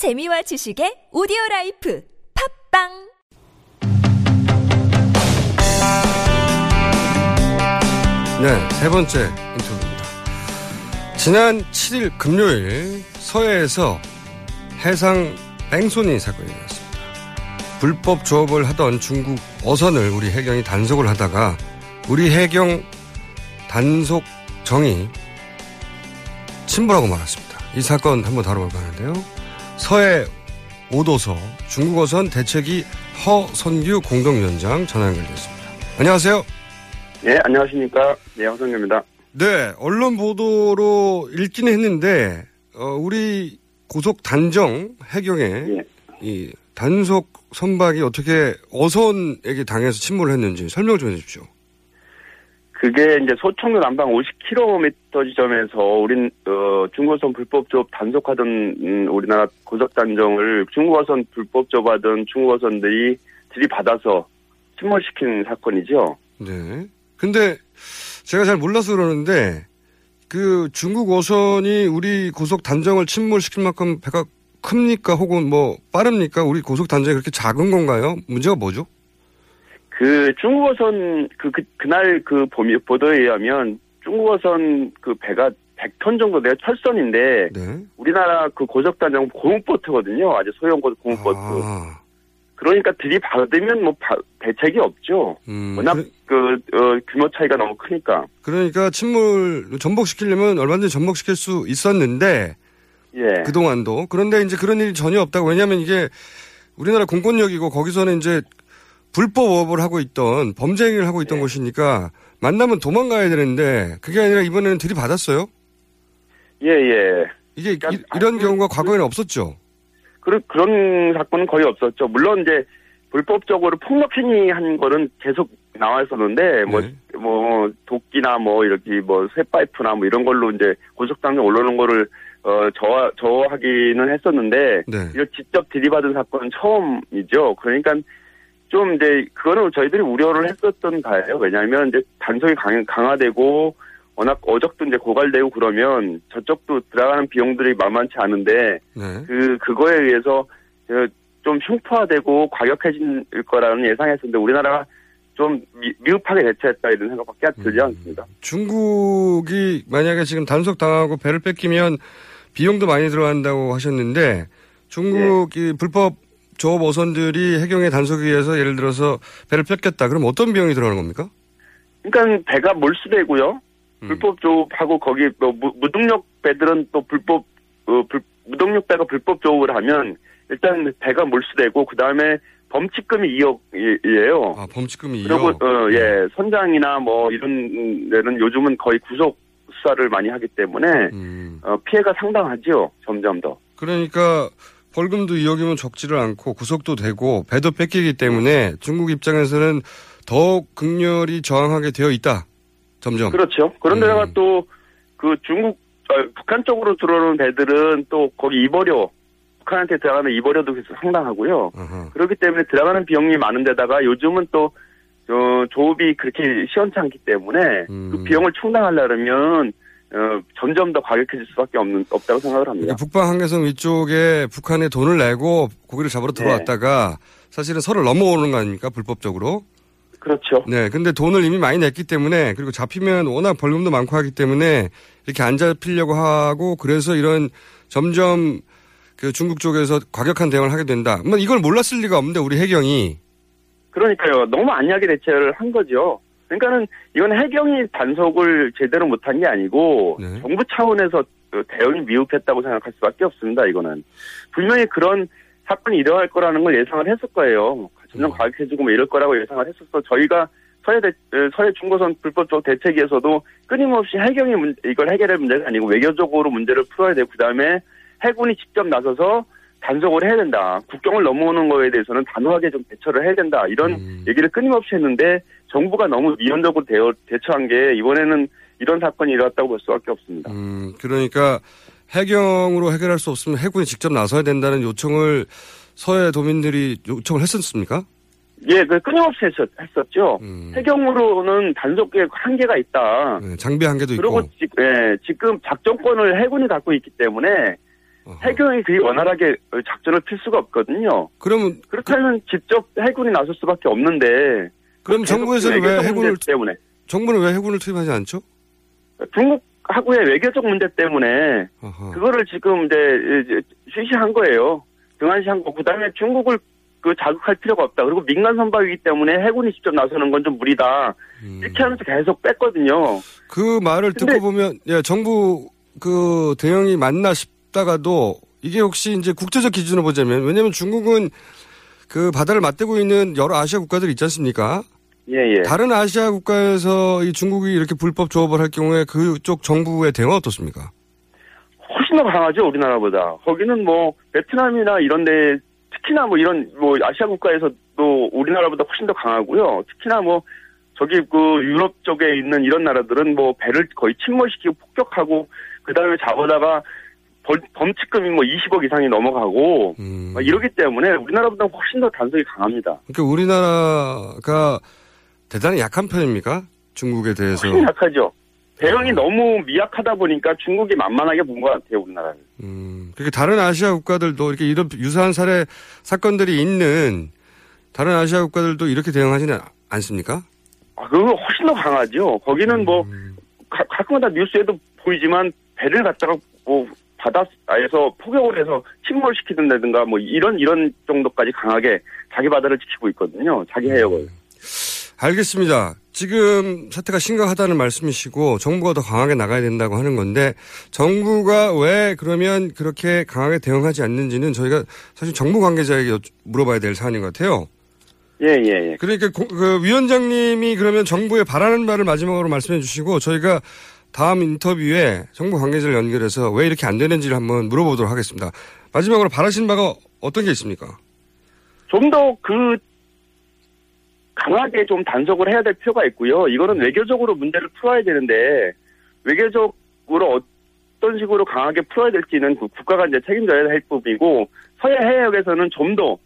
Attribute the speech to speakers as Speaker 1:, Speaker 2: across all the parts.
Speaker 1: 재미와 지식의 오디오 라이프 팟빵
Speaker 2: 네, 세 번째 인터뷰입니다. 지난 7일 금요일 서해에서 해상 뺑소니 사건이 일어났습니다. 불법 조업을 하던 중국 어선을 우리 해경이 단속을 하다가 우리 해경 단속 정이 침몰하고 말았습니다. 이 사건 한번 다뤄볼까 하는데요. 서해 오도서 중국 어선 대책위 허선규 공동위원장 전화 연결됐습니다. 안녕하세요.
Speaker 3: 네, 안녕하십니까. 네, 허성규입니다.
Speaker 2: 네, 언론 보도로 읽기는 했는데, 어, 우리 고속 단정 해경에
Speaker 3: 예.
Speaker 2: 이 단속 선박이 어떻게 어선에게 당해서 침몰을 했는지 설명을 좀 해주십시오.
Speaker 3: 그게 이제 소청로 남방 50km 지점에서 우린 어, 중국어선 불법 조업 단속하던 음, 우리나라 고속 단정을 중국어선 불법 조업하던 중국어선들이 들이받아서 침몰시킨 사건이죠.
Speaker 2: 네. 근데 제가 잘 몰라서 그러는데 그 중국 어선이 우리 고속 단정을 침몰시킬 만큼 배가 큽니까? 혹은 뭐 빠릅니까? 우리 고속 단정이 그렇게 작은 건가요? 문제가 뭐죠?
Speaker 3: 그 중국어선 그, 그 그날 그 보도에 의하면 중국어선 그 배가 100톤 정도 돼요. 철선인데
Speaker 2: 네.
Speaker 3: 우리나라 그 고속 단정 고무보트거든요. 아주 소형 고- 고무보트.
Speaker 2: 아,
Speaker 3: 그러니까 들이받으면 뭐 바- 대책이 없죠.
Speaker 2: 음,
Speaker 3: 워낙
Speaker 2: 그래-
Speaker 3: 그 어, 규모 차이가 너무 크니까.
Speaker 2: 그러니까 침몰 전복시키려면 얼마든지 전복시킬 수 있었는데
Speaker 3: 예.
Speaker 2: 그동안도 그런데 이제 그런 일이 전혀 없다고 왜냐하면 이게 우리나라 공권력이고 거기서는 이제 불법 업을 하고 있던 범죄 행위를 하고 있던
Speaker 3: 예.
Speaker 2: 곳이니까 만나면 도망가야 되는데 그게 아니라 이번에는 들이받았어요.
Speaker 3: 예, 예.
Speaker 2: 이게
Speaker 3: 그러니까
Speaker 2: 이, 런
Speaker 3: 그-
Speaker 2: 경우가 과거에는 없었죠.
Speaker 3: 그런 그런 사건은 거의 없었죠. 물론 이제 불법적으로 폭력행위 한 거는 계속 나왔었는데 뭐
Speaker 2: 네.
Speaker 3: 뭐 도끼나 뭐 이렇게 뭐 쇠파이프나 뭐 이런 걸로 이제 고속당에 올라오는 거를 어 저하 저하기는 했었는데
Speaker 2: 네.
Speaker 3: 이걸 직접 들이받은 사건은 처음이죠. 그러니까 좀 이제 그거는 저희들이 우려를 했었던 바예요. 왜냐하면 이제 단속이 강, 강화되고 워낙 어적도 이제 고갈되고 그러면 저쪽도 들어가는 비용들이 만만치 않은데
Speaker 2: 네.
Speaker 3: 그 그거에 의해서 그좀 흉포화되고 과격해질 거라는 예상했었는데 우리나라가 좀 미, 미흡하게 대처했다 이런 생각밖에 들지 않습니다.
Speaker 2: 중국이 만약에 지금 단속 당하고 배를 뺏기면 비용도 많이 들어간다고 하셨는데 중국이 불법 조업 어선들이 해경의 단속에 의해서 예를 들어서 배를 뺏겼다. 그럼 어떤 비용이 들어가는 겁니까?
Speaker 3: 그러니까 배가 몰수되고요.
Speaker 2: 음.
Speaker 3: 불법 조업하고 거기 뭐 무, 무동력 배들은 또 불법 어, 불, 무동력 배가 불법 조업을 하면 일단 배가 몰수되고 그 다음에 범칙금이 2억이에요.
Speaker 2: 아, 범칙금이
Speaker 3: 그리고
Speaker 2: 2억.
Speaker 3: 어, 예 선장이나 뭐 이런 데는 요즘은 거의 구속 수사를 많이 하기 때문에
Speaker 2: 음.
Speaker 3: 어, 피해가 상당하죠. 점점 더.
Speaker 2: 그러니까 벌금도 2억이면 적지를 않고 구속도 되고 배도 뺏기기 때문에 중국 입장에서는 더욱 극렬히 저항하게 되어 있다. 점점.
Speaker 3: 그렇죠. 그런데다가
Speaker 2: 음.
Speaker 3: 또그 중국 어, 북한 쪽으로 들어오는 배들은 또 거기 이버료 북한한테 들어가는 이버료도 계속 상당하고요.
Speaker 2: 아하.
Speaker 3: 그렇기 때문에 들어가는 비용이 많은데다가 요즘은 또 어, 조업이 그렇게 시원찮기 때문에
Speaker 2: 음.
Speaker 3: 그 비용을 충당하려면 어, 점점 더 과격해질 수밖에 없는 없다고 생각을 합니다.
Speaker 2: 그러니까 북방 한계선 위쪽에 북한에 돈을 내고 고기를 잡으러
Speaker 3: 네.
Speaker 2: 들어왔다가 사실은 서로 넘어오는 거 아닙니까? 불법적으로.
Speaker 3: 그렇죠.
Speaker 2: 네. 근데 돈을 이미 많이 냈기 때문에 그리고 잡히면 워낙 벌금도 많고 하기 때문에 이렇게 안 잡히려고 하고 그래서 이런 점점 그 중국 쪽에서 과격한 대응을 하게 된다. 뭐 이걸 몰랐을 리가 없는데 우리 해경이
Speaker 3: 그러니까요. 너무 안약하게 대처를 한 거죠. 그러니까는 이건 해경이 단속을 제대로 못한 게 아니고
Speaker 2: 네.
Speaker 3: 정부 차원에서 그 대응이 미흡했다고 생각할 수밖에 없습니다. 이거는 분명히 그런 사건이 일어날 거라는 걸 예상을 했을 거예요. 점점
Speaker 2: 음.
Speaker 3: 과격해지고 뭐 이럴 거라고 예상을 했었어. 저희가 서해 대, 에, 서해 중고선 불법적 대책위에서도 끊임없이 해경이 문, 이걸 해결할 문제가 아니고 외교적으로 문제를 풀어야 되고 그다음에 해군이 직접 나서서 단속을 해야 된다. 국경을 넘어오는 거에 대해서는 단호하게 좀 대처를 해야 된다. 이런
Speaker 2: 음.
Speaker 3: 얘기를 끊임없이 했는데 정부가 너무 미온적으로 대처한 게 이번에는 이런 사건이 일어났다고 볼 수밖에 없습니다.
Speaker 2: 음, 그러니까 해경으로 해결할 수 없으면 해군이 직접 나서야 된다는 요청을 서해 도민들이 요청을 했었습니까?
Speaker 3: 예, 그 끊임없이 했었, 했었죠.
Speaker 2: 음.
Speaker 3: 해경으로는 단속에 한계가 있다.
Speaker 2: 네, 장비 한계도
Speaker 3: 그리고
Speaker 2: 있고.
Speaker 3: 지, 예, 지금 작전권을 해군이 갖고 있기 때문에. 해경이 그리 원활하게 작전을 필 수가 없거든요.
Speaker 2: 그러면
Speaker 3: 그렇다면 직접 해군이 나설 수밖에 없는데
Speaker 2: 그럼 정부에서는 왜
Speaker 3: 외교적
Speaker 2: 해군을
Speaker 3: 때문에
Speaker 2: 정부는 왜 해군을 투입하지 않죠?
Speaker 3: 중국하고의 외교적 문제 때문에
Speaker 2: 어허.
Speaker 3: 그거를 지금 이제 쉬쉬한 거예요. 등한시한 거. 그다음에 중국을 그 자극할 필요가 없다. 그리고 민간 선박이기 때문에 해군이 직접 나서는 건 좀 무리다.
Speaker 2: 음.
Speaker 3: 이렇게 하면서 계속 뺐거든요.
Speaker 2: 그 말을 듣고 보면 예, 정부 그 대응이 맞나 싶 다가도 이게 혹시 이제 국제적 기준으로 보자면 왜냐하면 중국은 그 바다를 맞대고 있는 여러 아시아 국가들 있지 않습니까?
Speaker 3: 예, 예.
Speaker 2: 다른 아시아 국가에서 이 중국이 이렇게 불법 조업을 할 경우에 그쪽 정부의 대응은 어떻습니까?
Speaker 3: 훨씬 더 강하죠, 우리나라보다. 거기는 뭐 베트남이나 이런 데 특히나 뭐 이런 뭐 아시아 국가에서도 우리나라보다 훨씬 더 강하고요. 특히나 뭐 저기 그 유럽 쪽에 있는 이런 나라들은 뭐 배를 거의 침몰시키고 폭격하고 그 다음에 잡아다가 벌- 범칙금이 뭐 20억 이상이 넘어가고
Speaker 2: 음.
Speaker 3: 막 이러기 때문에 우리나라보다 훨씬 더 단속이 강합니다.
Speaker 2: 그러니까 우리나라가 대단히 약한 편입니까? 중국에 대해서.
Speaker 3: 훨씬 약하죠. 대응이 너무 미약하다 보니까 중국이 만만하게 본 것 같아요, 우리나라는.
Speaker 2: 음, 그렇게 다른 아시아 국가들도 이렇게 이런 유사한 사례 사건들이 있는 다른 아시아 국가들도 이렇게 대응하지는 않습니까?
Speaker 3: 아, 그거 훨씬 더 강하죠. 거기는 뭐
Speaker 2: 음.
Speaker 3: 가, 가끔마다 뉴스에도 보이지만 배를 갖다가 뭐 바다에서 포격을 해서 침몰 시키든다든가 뭐 이런 이런 정도까지 강하게 자기 바다를 지키고 있거든요. 자기 해역을.
Speaker 2: 알겠습니다. 지금 사태가 심각하다는 말씀이시고 정부가 더 강하게 나가야 된다고 하는 건데 정부가 왜 그러면 그렇게 강하게 대응하지 않는지는 저희가 사실 정부 관계자에게 물어봐야 될 사안인 것 같아요.
Speaker 3: 예, 예, 예.
Speaker 2: 그러니까 고- 그 위원장님이 그러면 정부에 바라는 바를 마지막으로 말씀해 주시고 저희가 다음 인터뷰에 정부 관계자를 연결해서 왜 이렇게 안 되는지를 한번 물어보도록 하겠습니다. 마지막으로 바라시는 바가 어떤 게 있습니까?
Speaker 3: 좀 더 그 강하게 좀 단속을 해야 될 필요가 있고요. 이거는 외교적으로 문제를 풀어야 되는데 외교적으로 어떤 식으로 강하게 풀어야 될지는 그 국가가 이제 책임져야 할 부분이고 서해 해역에서는 좀더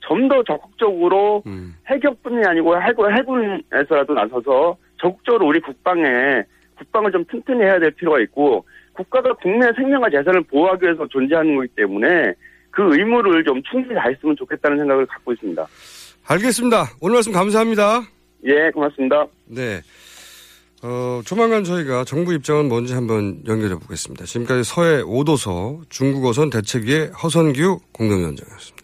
Speaker 3: 좀더 적극적으로
Speaker 2: 음.
Speaker 3: 해격뿐이 아니고 해군, 해군에서라도 나서서 적극적으로 우리 국방에 국방을 좀 튼튼히 해야 될 필요가 있고 국가가 국내 생명과 재산을 보호하기 위해서 존재하는 거기 때문에 그 의무를 좀 충분히 다했으면 좋겠다는 생각을 갖고 있습니다.
Speaker 2: 알겠습니다. 오늘 말씀 감사합니다.
Speaker 3: 예, 고맙습니다.
Speaker 2: 네. 어, 조만간 저희가 정부 입장은 뭔지 한번 연결해 보겠습니다. 지금까지 서해 5도서 중국어선 대책위의 허선규 공동위원장이었습니다.